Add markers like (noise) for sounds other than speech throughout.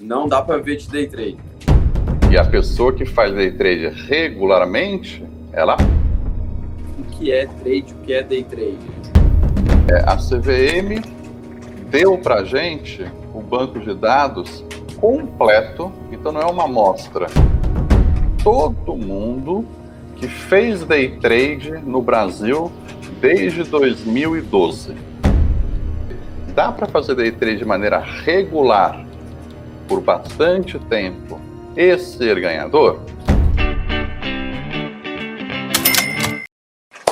Não dá para viver de day trade. E a pessoa que faz day trade regularmente, ela. O que é trade? O que é day trade? É, a CVM deu para gente o banco de dados completo, então não é uma amostra. Todo mundo que fez day trade no Brasil desde 2012. Dá para fazer day trade de maneira regular por bastante tempo e ser ganhador?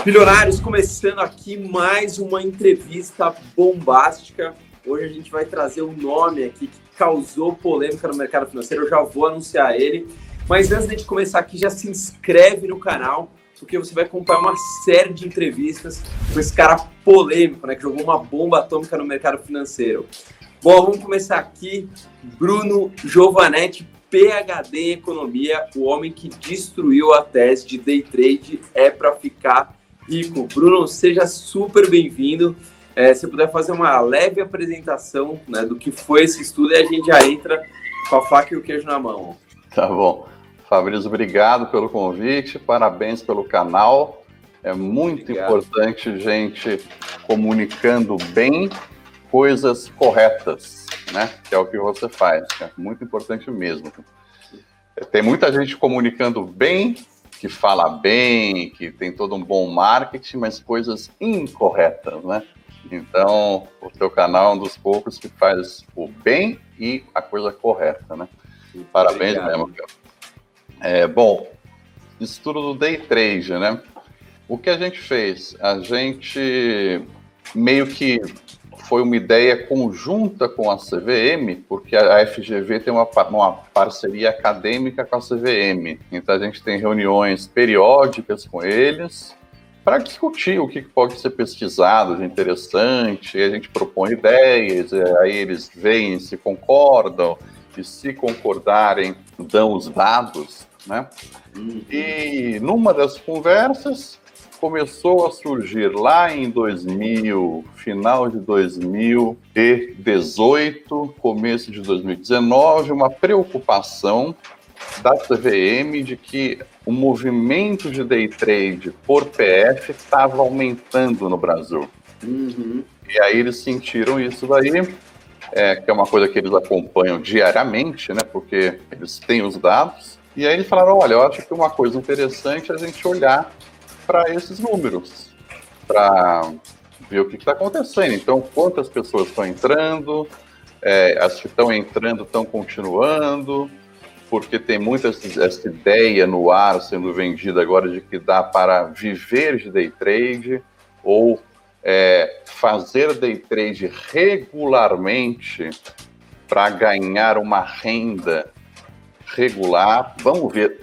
Milionários, começando aqui mais uma entrevista bombástica. Hoje a gente vai trazer um nome aqui que causou polêmica no mercado financeiro. Eu já vou anunciar ele. Mas antes de começar aqui, já se inscreve no canal, porque você vai acompanhar uma série de entrevistas com esse cara polêmico, né, que jogou uma bomba atômica no mercado financeiro. Bom, vamos começar aqui. Bruno Giovanetti, PhD em Economia, o homem que destruiu a tese de day trade é para ficar rico. Bruno, seja super bem-vindo. É, se puder fazer uma leve apresentação né, do que foi esse estudo e a gente já entra com a faca e o queijo na mão. Tá bom. Fabrício, obrigado pelo convite, parabéns pelo canal. É muito obrigado. importante gente comunicando bem coisas corretas, né? Que é o que você faz. É muito importante mesmo. Tem muita gente comunicando bem, que fala bem, que tem todo um bom marketing, mas coisas incorretas, né? Então, o teu canal é um dos poucos que faz o bem e a coisa correta, né? Parabéns Obrigado. mesmo. É, bom, estudo do Day Trade, né? O que a gente fez? A gente meio que foi uma ideia conjunta com a CVM, porque a FGV tem uma, uma parceria acadêmica com a CVM. Então a gente tem reuniões periódicas com eles para discutir o que pode ser pesquisado de interessante, e a gente propõe ideias, aí eles veem se concordam, e se concordarem, dão os dados, né? Uhum. E numa das conversas, começou a surgir lá em 2000, final de 2018, começo de 2019, uma preocupação da CVM de que o movimento de day trade por PF estava aumentando no Brasil. Uhum. E aí eles sentiram isso daí, é, que é uma coisa que eles acompanham diariamente, né? Porque eles têm os dados. E aí eles falaram, olha, eu acho que uma coisa interessante é a gente olhar para esses números, para ver o que está acontecendo. Então, quantas pessoas estão entrando, é, as que estão entrando estão continuando, porque tem muita essa ideia no ar sendo vendida agora de que dá para viver de day trade ou é, fazer day trade regularmente para ganhar uma renda regular. Vamos ver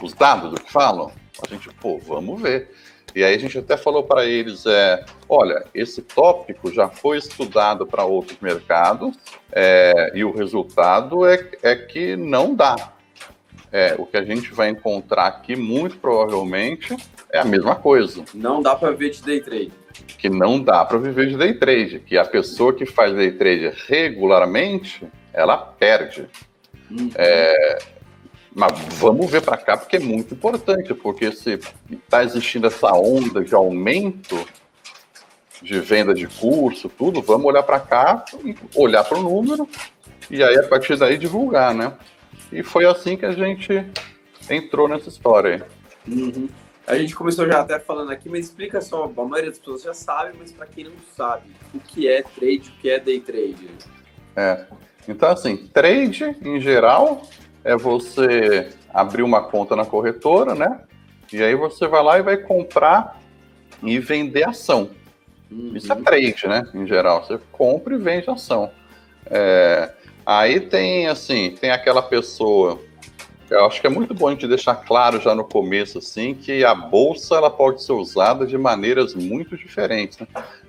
os dados do que falam? A gente, pô, vamos ver. E aí a gente até falou para eles, é, olha, esse tópico já foi estudado para outros mercados é, e o resultado é, é que não dá. É, o que a gente vai encontrar aqui, muito provavelmente, é a mesma coisa. Não dá para viver de day trade. Que não dá para viver de day trade. Que a pessoa que faz day trade regularmente, ela perde. Uhum. É, mas vamos ver para cá porque é muito importante, porque se está existindo essa onda de aumento de venda de curso, tudo, vamos olhar para cá, olhar para o número e aí a partir daí divulgar, né? E foi assim que a gente entrou nessa história. Uhum. A gente começou já até falando aqui, mas explica só, a maioria das pessoas já sabe, mas para quem não sabe, o que é trade, o que é day trade? É. Então, assim, trade em geral é você abrir uma conta na corretora, né? E aí você vai lá e vai comprar e vender ação. Uhum. Isso é trade, né? Em geral, você compra e vende ação. É, aí tem assim, tem aquela pessoa. Eu acho que é muito bom a gente deixar claro já no começo, assim, que a bolsa ela pode ser usada de maneiras muito diferentes. Né?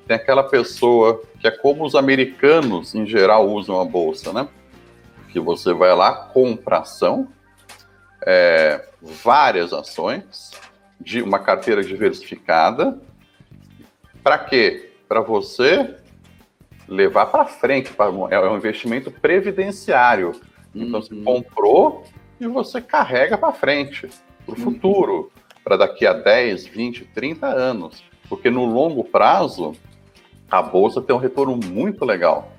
Tem aquela pessoa que é como os americanos em geral usam a bolsa, né? Que você vai lá, compra ação, é, várias ações, de uma carteira diversificada. Para quê? Para você levar para frente, pra, é um investimento previdenciário. Então, você uhum. comprou e você carrega para frente, para o uhum. futuro, para daqui a 10, 20, 30 anos. Porque no longo prazo, a bolsa tem um retorno muito legal.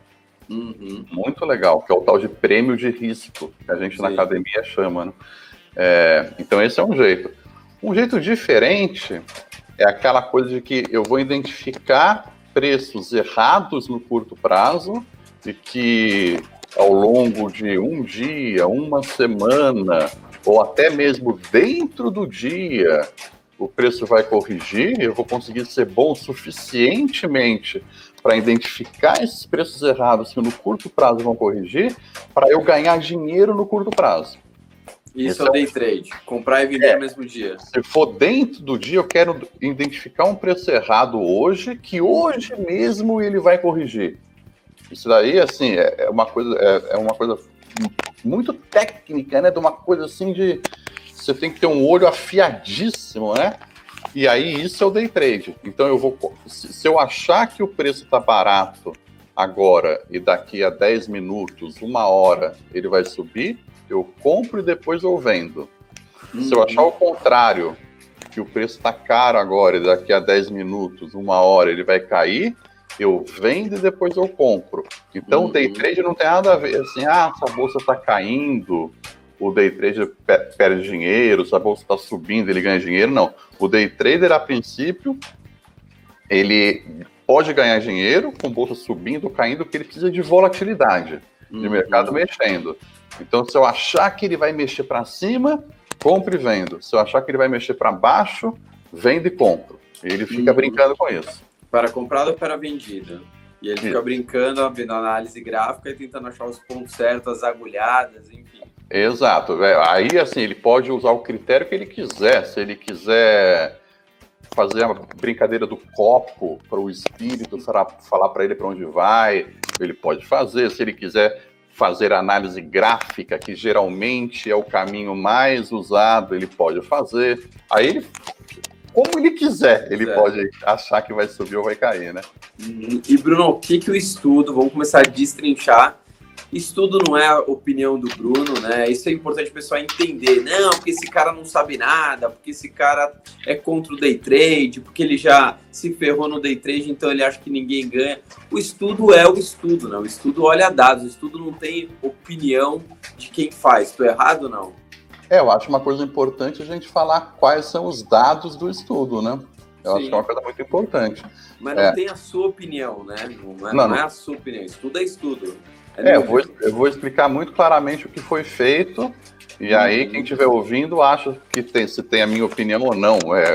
Uhum. Muito legal, que é o tal de prêmio de risco, que a gente Sim. na academia chama. Né? É, então, esse é um jeito. Um jeito diferente é aquela coisa de que eu vou identificar preços errados no curto prazo e que ao longo de um dia, uma semana, ou até mesmo dentro do dia, o preço vai corrigir, eu vou conseguir ser bom suficientemente para identificar esses preços errados que no curto prazo vão corrigir, para eu ganhar dinheiro no curto prazo. Isso é o day trade, comprar e vender é, no mesmo dia. Se for dentro do dia, eu quero identificar um preço errado hoje, que hoje mesmo ele vai corrigir. Isso daí, assim, é, é uma coisa, é, é, uma coisa muito técnica, né? De uma coisa assim de você tem que ter um olho afiadíssimo, né? E aí isso é o day trade. Então eu vou, se eu achar que o preço está barato agora e daqui a 10 minutos, uma hora, ele vai subir, eu compro e depois eu vendo. Uhum. Se eu achar o contrário, que o preço está caro agora e daqui a 10 minutos, uma hora ele vai cair, eu vendo e depois eu compro. Então uhum. o day trade não tem nada a ver assim, ah, essa bolsa está caindo, o day trader perde dinheiro, se a bolsa está subindo, ele ganha dinheiro. Não. O day trader, a princípio, ele pode ganhar dinheiro com bolsa subindo ou caindo, porque ele precisa de volatilidade de uhum. mercado mexendo. Então, se eu achar que ele vai mexer para cima, compro e vendo. Se eu achar que ele vai mexer para baixo, vendo e compro. Ele fica uhum. brincando com isso. Para comprado ou para vendido? E ele fica brincando, vendo análise gráfica e tentando achar os pontos certos, as agulhadas, enfim. Exato. Aí, assim, ele pode usar o critério que ele quiser. Se ele quiser fazer a brincadeira do copo para o espírito falar para ele para onde vai, ele pode fazer. Se ele quiser fazer análise gráfica, que geralmente é o caminho mais usado, ele pode fazer. Aí ele, como ele quiser, ele pode achar que vai subir ou vai cair, né? Uhum. E Bruno, o que, que o estudo, vamos começar a destrinchar isso tudo não é a opinião do Bruno, né? Isso é importante o pessoal entender. Não, porque esse cara não sabe nada, porque esse cara é contra o day trade, porque ele já se ferrou no day trade, então ele acha que ninguém ganha. O estudo é o estudo, né? O estudo olha dados, o estudo não tem opinião de quem faz. Estou errado ou não? É, eu acho uma coisa importante a gente falar quais são os dados do estudo, né? Eu Sim. acho que é uma coisa muito importante. Mas não é. tem a sua opinião, né? Não é, não, não é a sua opinião. Estudo é estudo. É, eu vou, eu vou explicar muito claramente o que foi feito, e aí quem estiver ouvindo acha que tem, se tem a minha opinião ou não. É,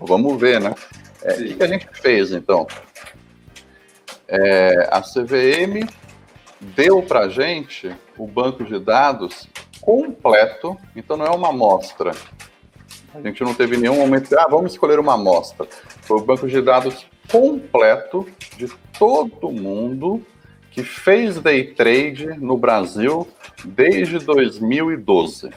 vamos ver, né? É, o que a gente fez, então? É, a CVM deu para a gente o banco de dados completo, então não é uma amostra. A gente não teve nenhum momento de, ah, vamos escolher uma amostra. Foi o banco de dados completo de todo mundo que fez day trade no Brasil desde 2012.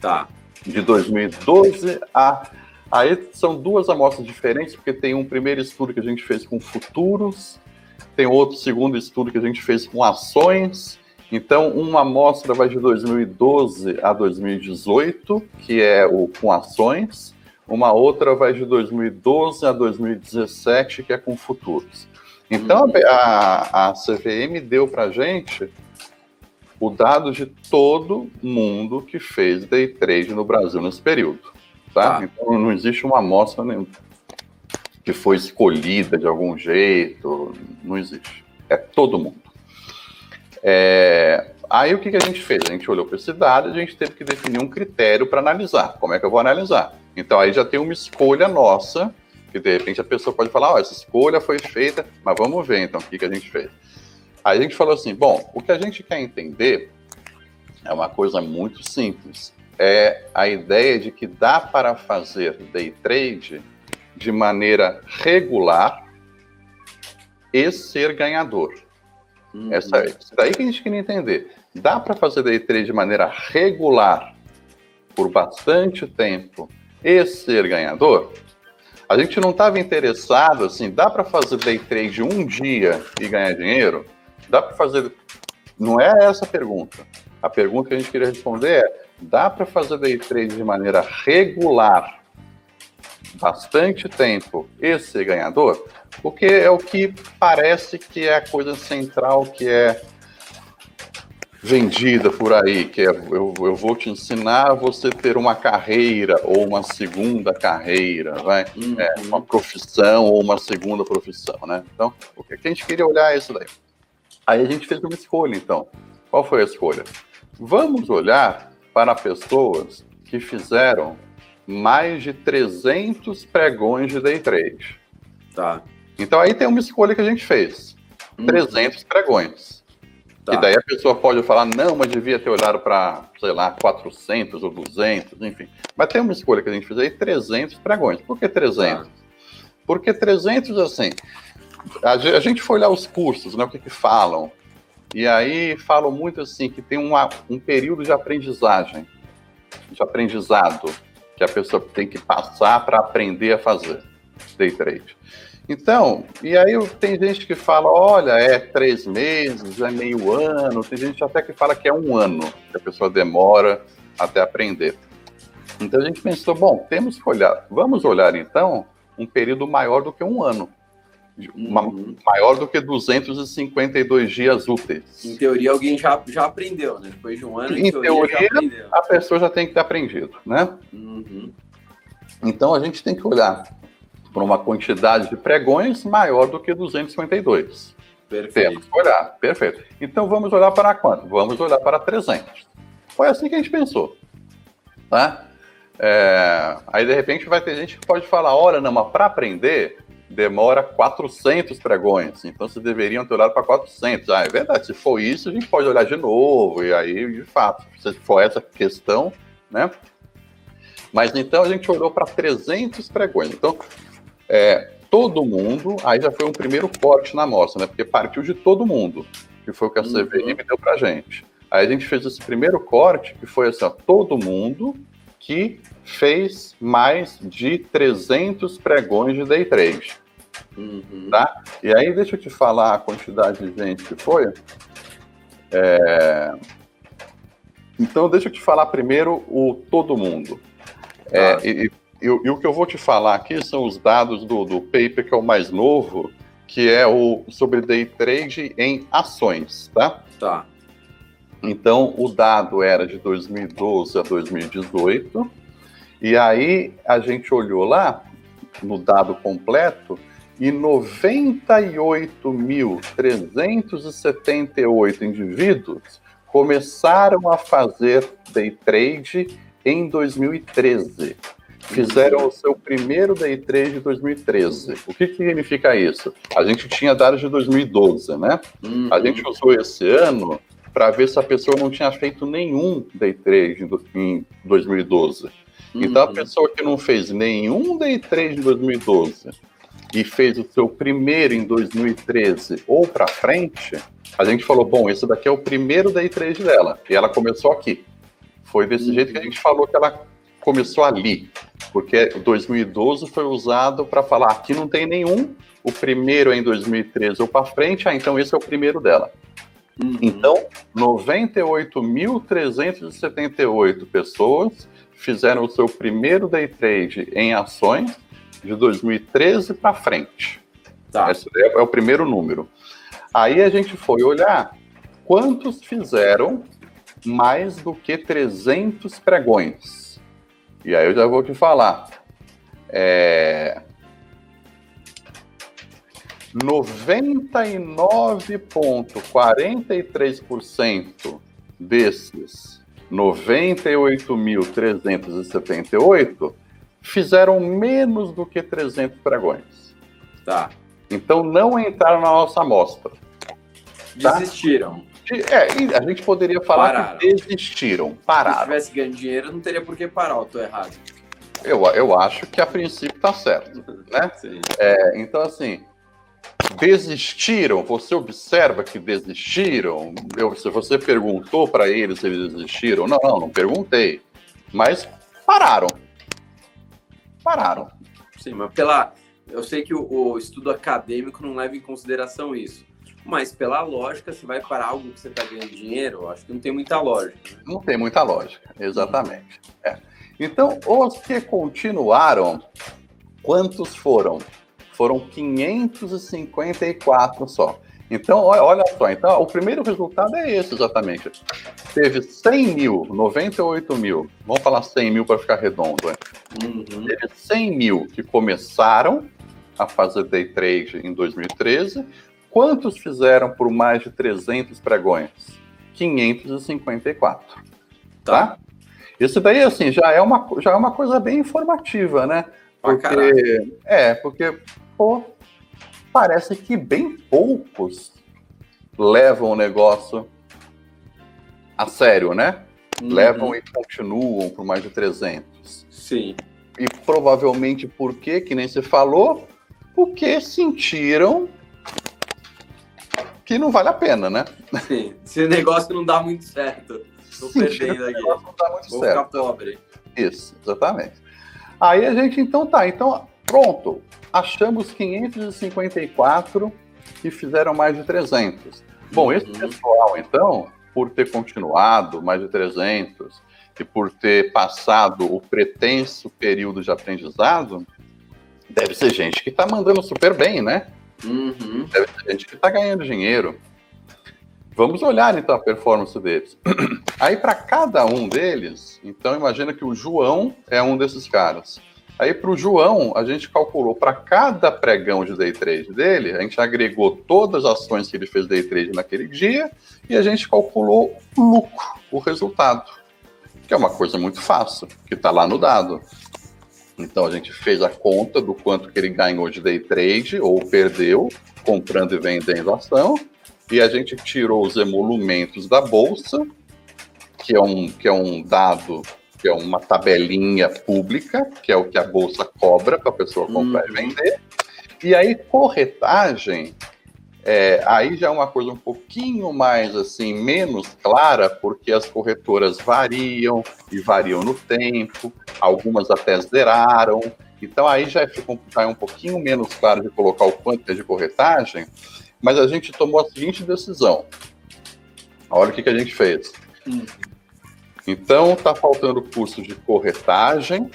Tá. De 2012 a. Aí são duas amostras diferentes, porque tem um primeiro estudo que a gente fez com futuros, tem outro segundo estudo que a gente fez com ações. Então, uma amostra vai de 2012 a 2018, que é o com ações, uma outra vai de 2012 a 2017, que é com futuros. Então a, a CVM deu para a gente o dado de todo mundo que fez day trade no Brasil nesse período. Tá? Ah. Então não existe uma amostra nenhuma que foi escolhida de algum jeito, não existe. É todo mundo. É... Aí o que, que a gente fez? A gente olhou para esse dado e a gente teve que definir um critério para analisar. Como é que eu vou analisar? Então aí já tem uma escolha nossa que de repente a pessoa pode falar, ó, oh, essa escolha foi feita, mas vamos ver então o que, que a gente fez. Aí a gente falou assim, bom, o que a gente quer entender é uma coisa muito simples, é a ideia de que dá para fazer day trade de maneira regular e ser ganhador. Uhum. Essa, é daí que a gente queria entender. Dá para fazer day trade de maneira regular por bastante tempo e ser ganhador? A gente não estava interessado, assim, dá para fazer day trade um dia e ganhar dinheiro? Dá para fazer. Não é essa a pergunta. A pergunta que a gente queria responder é: dá para fazer day trade de maneira regular, bastante tempo e ser ganhador? Porque é o que parece que é a coisa central que é vendida por aí, que é eu, eu vou te ensinar a você ter uma carreira ou uma segunda carreira, vai? Uhum. É, uma profissão ou uma segunda profissão, né? Então, o que a gente queria olhar é isso daí. Aí a gente fez uma escolha, então. Qual foi a escolha? Vamos olhar para pessoas que fizeram mais de 300 pregões de day trade. Tá. Então aí tem uma escolha que a gente fez. Hum. 300 pregões. Tá. E daí a pessoa pode falar, não, mas devia ter olhado para, sei lá, 400 ou 200, enfim. Mas tem uma escolha que a gente fez aí, 300 pregões. Por que 300? Tá. Porque 300, assim, a gente foi olhar os cursos, né, o que, que falam. E aí falam muito assim, que tem uma, um período de aprendizagem, de aprendizado, que a pessoa tem que passar para aprender a fazer day trade. Então, e aí tem gente que fala, olha, é três meses, é meio ano, tem gente até que fala que é um ano que a pessoa demora até aprender. Então a gente pensou, bom, temos que olhar, vamos olhar então um período maior do que um ano. Uma, uhum. maior do que 252 dias úteis. Em teoria, alguém já, já aprendeu, né? Depois de um ano, em, em teoria, teoria a pessoa já tem que ter aprendido, né? Uhum. Então, a gente tem que olhar por uma quantidade de pregões maior do que 252. Perfeito. Temos que olhar, perfeito. Então vamos olhar para quanto? Vamos olhar para 300. Foi assim que a gente pensou. Tá? É... Aí de repente vai ter gente que pode falar: olha, não, mas para aprender demora 400 pregões, então vocês deveriam ter olhado para 400. Ah, é verdade, se for isso, a gente pode olhar de novo, e aí, de fato, se for essa questão, né? Mas então a gente olhou para 300 pregões. Então, é, todo mundo, aí já foi um primeiro corte na amostra, né? Porque partiu de todo mundo, que foi o que a CVM uhum. deu pra gente. Aí a gente fez esse primeiro corte, que foi assim, ó, todo mundo que fez mais de 300 pregões de day trade. Uhum. Tá? E aí, deixa eu te falar a quantidade de gente que foi. É... Então, deixa eu te falar primeiro o todo mundo. É, tá. e, e, e, o que eu vou te falar aqui são os dados do, do paper, que é o mais novo, que é o sobre day trade em ações, tá? Tá. Então, o dado era de 2012 a 2018, e aí a gente olhou lá no dado completo e 98.378 indivíduos começaram a fazer day trade em 2013 fizeram o seu primeiro day trade de 2013. O que, que significa isso? A gente tinha dados de 2012, né? Uhum. A gente usou esse ano para ver se a pessoa não tinha feito nenhum day trade em 2012. Uhum. Então, a uhum. pessoa que não fez nenhum day trade em 2012 e fez o seu primeiro em 2013 ou para frente, a gente falou: bom, esse daqui é o primeiro day trade dela. E ela começou aqui. Foi desse uhum. jeito que a gente falou que ela começou ali, porque 2012 foi usado para falar aqui não tem nenhum, o primeiro é em 2013 ou para frente, ah, então esse é o primeiro dela. Uhum. Então, 98.378 pessoas fizeram o seu primeiro day trade em ações de 2013 para frente. Tá. Esse é o primeiro número. Aí a gente foi olhar quantos fizeram mais do que 300 pregões. E aí eu já vou te falar. É... 99,43% desses 98.378 fizeram menos do que 300 pregões. Tá. Então não entraram na nossa amostra. Tá? Desistiram. É, a gente poderia falar pararam. que desistiram, pararam. Se tivesse ganho dinheiro, não teria por que parar, eu tô errado. Eu, eu acho que a princípio tá certo, né? (laughs) É, então, assim, desistiram, você observa que desistiram, eu, se você perguntou para eles se eles desistiram, não, não, não perguntei, mas pararam. Pararam. Sim, mas pela. Eu sei que o, o estudo acadêmico não leva em consideração isso. Mas pela lógica, se vai para algo que você está ganhando dinheiro, acho que não tem muita lógica. Né? Não tem muita lógica, exatamente. É. Então, os que continuaram, quantos foram? Foram 554 só. Então, olha só, então, o primeiro resultado é esse exatamente. Teve 100 mil, 98 mil, vamos falar 100 mil para ficar redondo, né? Uhum. Teve 100 mil que começaram a fazer day trade em 2013. Quantos fizeram por mais de 300 pregões? 554. Tá? tá? Isso daí, assim, já é uma, já é uma coisa bem informativa, né? Porque, é, porque, pô, parece que bem poucos levam o negócio a sério, né? Uhum. Levam e continuam por mais de 300. Sim. E provavelmente por quê? Que nem você falou, porque sentiram que não vale a pena, né? Sim. Se o negócio não dá muito certo. Tô perdendo aqui. Não dá muito Vou certo. ficar pobre. Isso, exatamente. Aí a gente, então tá, então pronto achamos 554 que fizeram mais de 300. Bom, esse uhum. pessoal, então, por ter continuado mais de 300 e por ter passado o pretenso período de aprendizado, deve ser gente que está mandando super bem, né? Uhum. Deve ser gente que está ganhando dinheiro. Vamos olhar então a performance deles. (clears throat) Aí para cada um deles, então imagina que o João é um desses caras. Aí para o João, a gente calculou para cada pregão de day trade dele, a gente agregou todas as ações que ele fez day trade naquele dia e a gente calculou o lucro, o resultado, que é uma coisa muito fácil, que está lá no dado. Então a gente fez a conta do quanto que ele ganhou de day trade ou perdeu comprando e vendendo ação e a gente tirou os emolumentos da bolsa, que é um, que é um dado que é uma tabelinha pública, que é o que a bolsa cobra para a pessoa comprar uhum. e vender. E aí, corretagem, é, aí já é uma coisa um pouquinho mais assim, menos clara, porque as corretoras variam e variam no tempo, algumas até zeraram. Então aí já fica já é um pouquinho menos claro de colocar o quanto é de corretagem, mas a gente tomou a seguinte decisão. Olha o que, que a gente fez. Hum. Então, está faltando custo de corretagem,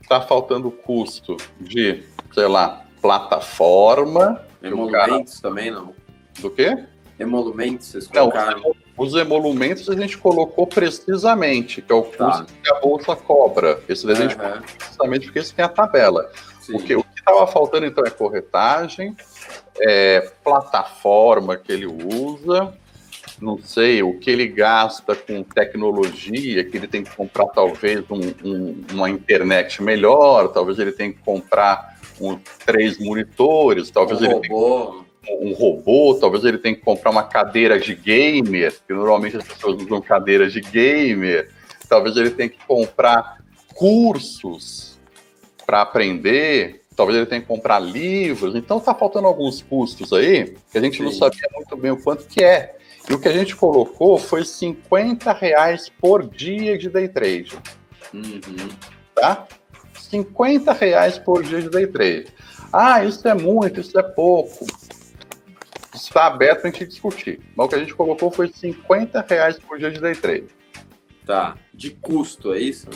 está faltando custo de, sei lá, plataforma. Emolumentos cara... também não. Do quê? Emolumentos, vocês colocaram. Não, os emolumentos a gente colocou precisamente, que é o tá. custo que a bolsa cobra. Esse daí uhum. a gente colocou precisamente porque esse tem a tabela. O que estava faltando então é corretagem, é, plataforma que ele usa, não sei, o que ele gasta com tecnologia, que ele tem que comprar talvez um, um, uma internet melhor, talvez ele tenha que comprar um, três monitores, talvez um ele robô. tenha um robô, talvez ele tenha que comprar uma cadeira de gamer, que normalmente as pessoas usam cadeiras de gamer, talvez ele tenha que comprar cursos para aprender, talvez ele tenha que comprar livros, então está faltando alguns custos aí que a gente Sim. não sabia muito bem o quanto que é. E o que a gente colocou foi 50 reais por dia de day trade. Uhum. Tá? 50 reais por dia de day trade. Ah, isso é muito, isso é pouco. Está aberto para a gente discutir. Mas o que a gente colocou foi 50 reais por dia de day trade. Tá. De custo, é isso?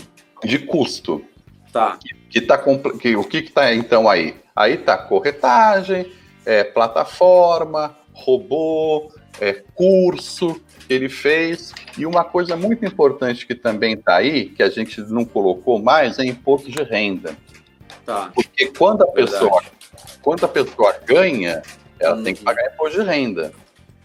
De custo. Tá. Que, que tá que, o que está então aí? Aí tá corretagem, é, plataforma, robô, é, curso que ele fez. E uma coisa muito importante que também está aí, que a gente não colocou mais, é imposto de renda. Tá. Porque quando a pessoa, quando a pessoa ganha, ela tem que pagar imposto de renda.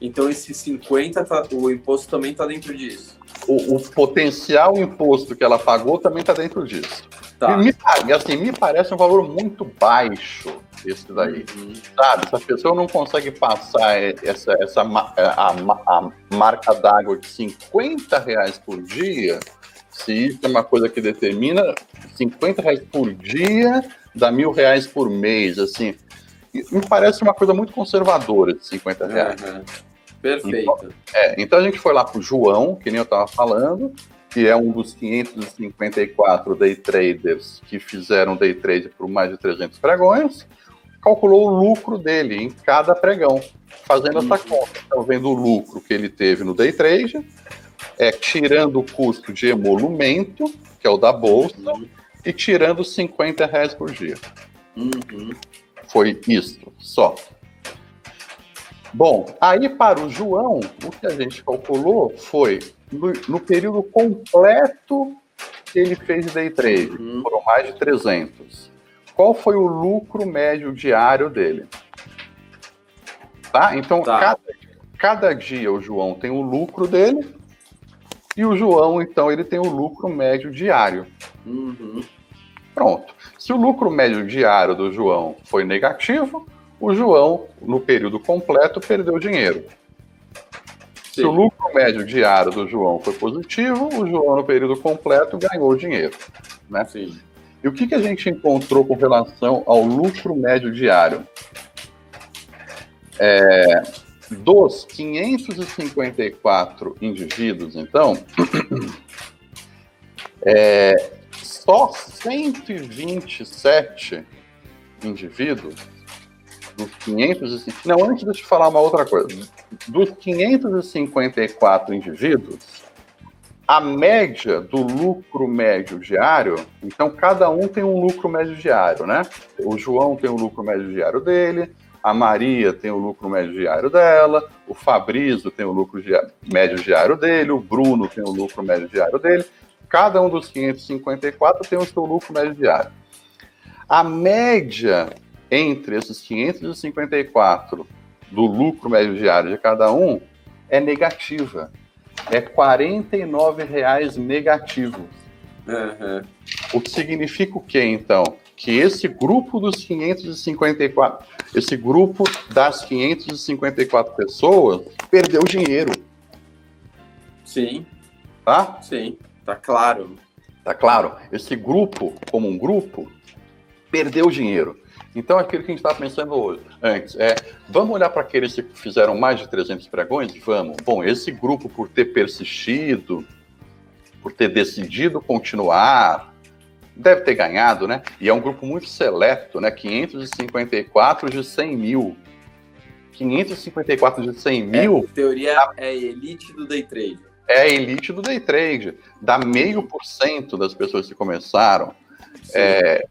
Então esse 50, tá, o imposto também está dentro disso. O, o, potencial imposto que ela pagou também está dentro disso. Tá. Me, assim, me parece um valor muito baixo esse daí. Uhum. Sabe? Se a pessoa não consegue passar essa, essa a, a, a marca d'água de 50 reais por dia, se isso é uma coisa que determina 50 reais por dia dá mil reais por mês, assim, me parece uma coisa muito conservadora de 50 reais. Uhum. Perfeito. Então, é, então a gente foi lá pro João, que nem eu estava falando, que é um dos 554 day traders que fizeram day trade por mais de 300 pregões, calculou o lucro dele em cada pregão, fazendo essa conta. Então, vendo o lucro que ele teve no day trade, é, tirando o custo de emolumento, que é o da bolsa, uhum. e tirando 50 reais por dia. Uhum. Foi isso, só. Bom, aí para o João, o que a gente calculou foi no, no período completo que ele fez day trade, uhum. foram mais de 300. Qual foi o lucro médio diário dele? Tá? Então, tá. Cada, cada dia o João tem o lucro dele e o João, então, ele tem o lucro médio diário. Uhum. Pronto. Se o lucro médio diário do João foi negativo, o João, no período completo, perdeu dinheiro. Sim. Se o lucro médio diário do João foi positivo, o João, no período completo, ganhou dinheiro. Né? Sim. E o que, que a gente encontrou com relação ao lucro médio diário? É, dos 554 indivíduos, então, (clears throat) é, só 127 indivíduos dos 500 não antes de te falar uma outra coisa dos 554 indivíduos a média do lucro médio diário então cada um tem um lucro médio diário né o João tem o lucro médio diário dele a Maria tem o lucro médio diário dela, o Fabrício tem o lucro médio diário dele, o Bruno tem o lucro médio diário dele. Cada um dos 554 tem o seu lucro médio diário. A média entre esses 554 do lucro médio diário de cada um é negativa. É R$ 49,00 negativo. Uhum. O que significa o quê, então? Que esse grupo dos 554, esse grupo das 554 pessoas perdeu dinheiro. Sim. Tá? Sim, tá claro. Tá claro. Esse grupo, como um grupo, perdeu dinheiro. Então, aquilo que a gente estava pensando hoje, antes, é, vamos olhar para aqueles que fizeram mais de 300 pregões? Vamos. Bom, esse grupo, por ter persistido, por ter decidido continuar, deve ter ganhado, né? E é um grupo muito seleto, né? 554 de 100 mil. 554 de 100 mil. É, teoria é elite do day trade. É a elite do day trade. Dá meio por cento das pessoas que começaram. É,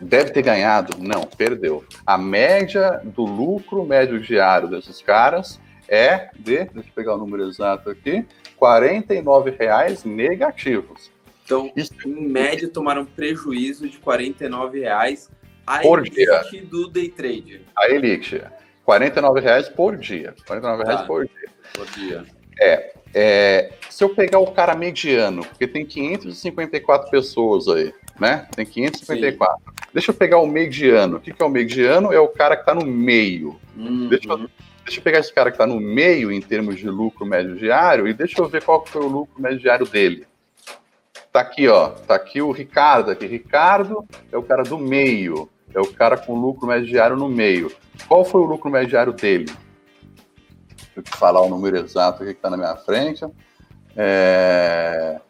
deve ter ganhado? Não, perdeu. A média do lucro médio diário desses caras é de, deixa eu pegar o número exato aqui, R$ reais negativos. Então, Isso, em média, tomaram prejuízo de R$ reais a por elite dia. do day trade. A elite. R$ reais por dia. R$ reais tá. por dia. Por dia. É, é, se eu pegar o cara mediano, porque tem 554 pessoas aí, né? Tem 554. Sim. Deixa eu pegar o mediano. O que, que é o mediano? É o cara que está no meio. Uhum. Deixa eu Deixa eu pegar esse cara que está no meio em termos de lucro médio diário e deixa eu ver qual foi o lucro médio diário dele. Tá aqui, ó. Tá aqui o Ricardo. Aqui. Ricardo é o cara do meio. É o cara com lucro médio diário no meio. Qual foi o lucro médio diário dele? Deixa eu te falar o número exato aqui que está na minha frente. É...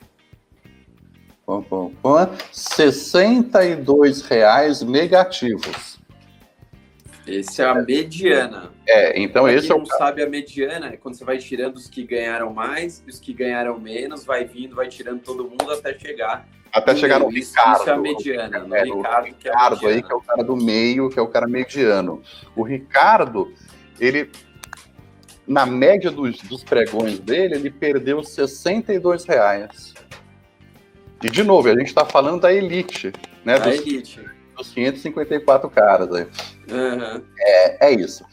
Pum, pum, pum. 62 reais negativos. Esse é a mediana. É, então pra esse quem é o. não sabe a mediana é quando você vai tirando os que ganharam mais, os que ganharam menos, vai vindo, vai tirando todo mundo até chegar. Até no chegar no Ricardo. Isso é a mediana. No é, Ricardo, que é a mediana. aí, que é o cara do meio, que é o cara mediano. O Ricardo, ele. Na média dos, dos pregões dele, ele perdeu 62 reais. E, de novo, a gente está falando da elite, né? Da dos, elite dos 554 caras aí. Uhum. É, é isso.